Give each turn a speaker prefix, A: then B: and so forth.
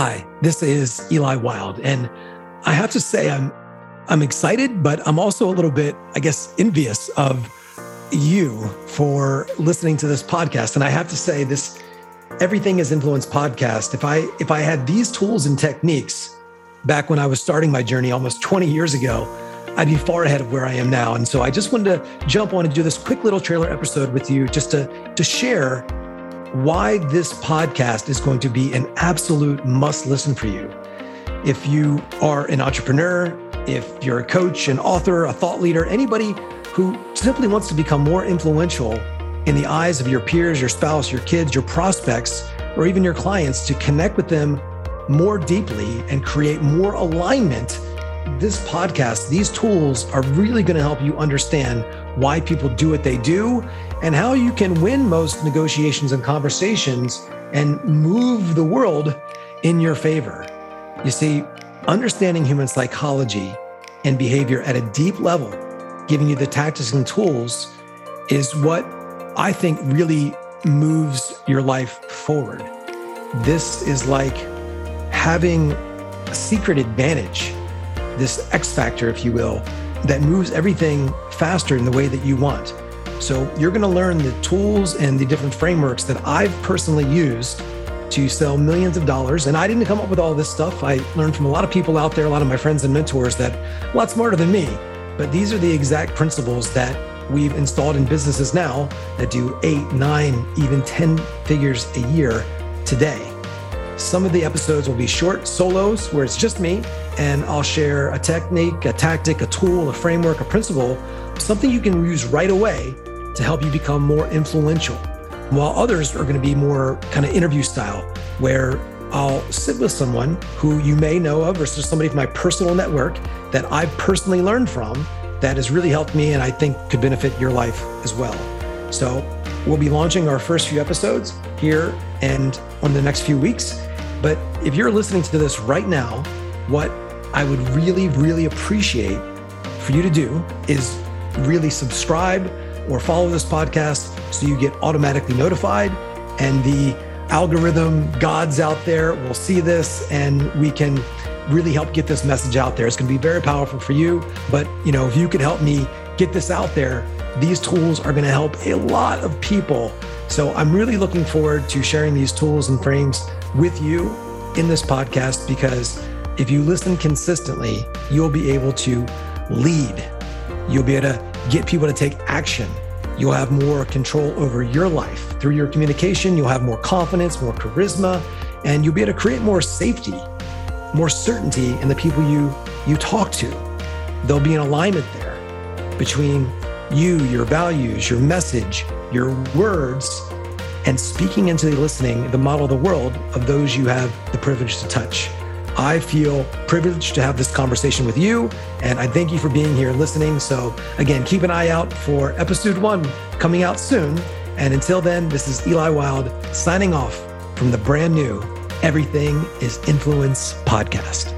A: Hi, this is Eli Wilde, and I have to say I'm I'm excited, but I'm also a little bit, I guess, envious of you for listening to this podcast. And I have to say, this Everything is Influence podcast. If I if I had these tools and techniques back when I was starting my journey almost 20 years ago, I'd be far ahead of where I am now. And so I just wanted to jump on and do this quick little trailer episode with you just to to share why this podcast is going to be an absolute must listen for you. If you are an entrepreneur, if you're a coach, an author, a thought leader, anybody who simply wants to become more influential in the eyes of your peers, your spouse, your kids, your prospects, or even your clients to connect with them more deeply and create more alignment, this podcast, these tools are really going to help you understand why people do what they do and how you can win most negotiations and conversations and move the world in your favor. You see, understanding human psychology and behavior at a deep level, giving you the tactics and tools, is what I think really moves your life forward. This is like having a secret advantage, this X factor, if you will, that moves everything faster in the way that you want. So you're going to learn the tools and the different frameworks that I've personally used to sell millions of dollars. And I didn't come up with all this stuff. I learned from a lot of people out there, a lot of my friends and mentors that a lot smarter than me. But these are the exact principles that we've installed in businesses now that do eight, nine, even 10 figures a year today. Some of the episodes will be short solos where it's just me, and I'll share a technique, a tactic, a tool, a framework, a principle, something you can use right away to help you become more influential. While others are going to be more kind of interview style, where I'll sit with someone who you may know of versus somebody from my personal network that I've personally learned from that has really helped me and I think could benefit your life as well. So we'll be launching our first few episodes here and on the next few weeks. But if you're listening to this right now, what I would really, really appreciate for you to do is really subscribe or follow this podcast so you get automatically notified and the algorithm gods out there will see this and we can really help get this message out there. It's going to be very powerful for you, but you know, if you could help me get this out there, these tools are going to help a lot of people. So I'm really looking forward to sharing these tools and frames with you in this podcast because if you listen consistently, you'll be able to lead. You'll be able to get people to take action. You'll have more control over your life through your communication. You'll have more confidence, more charisma, and you'll be able to create more safety, more certainty in the people you you talk to. There'll be an alignment there between you, your values, your message, your words, and speaking into the listening, the model of the world of those you have the privilege to touch. I feel privileged to have this conversation with you, and I thank you for being here and listening. So, again, keep an eye out for episode one coming out soon. And until then, this is Eli Wilde signing off from the brand new Everything is Influence podcast.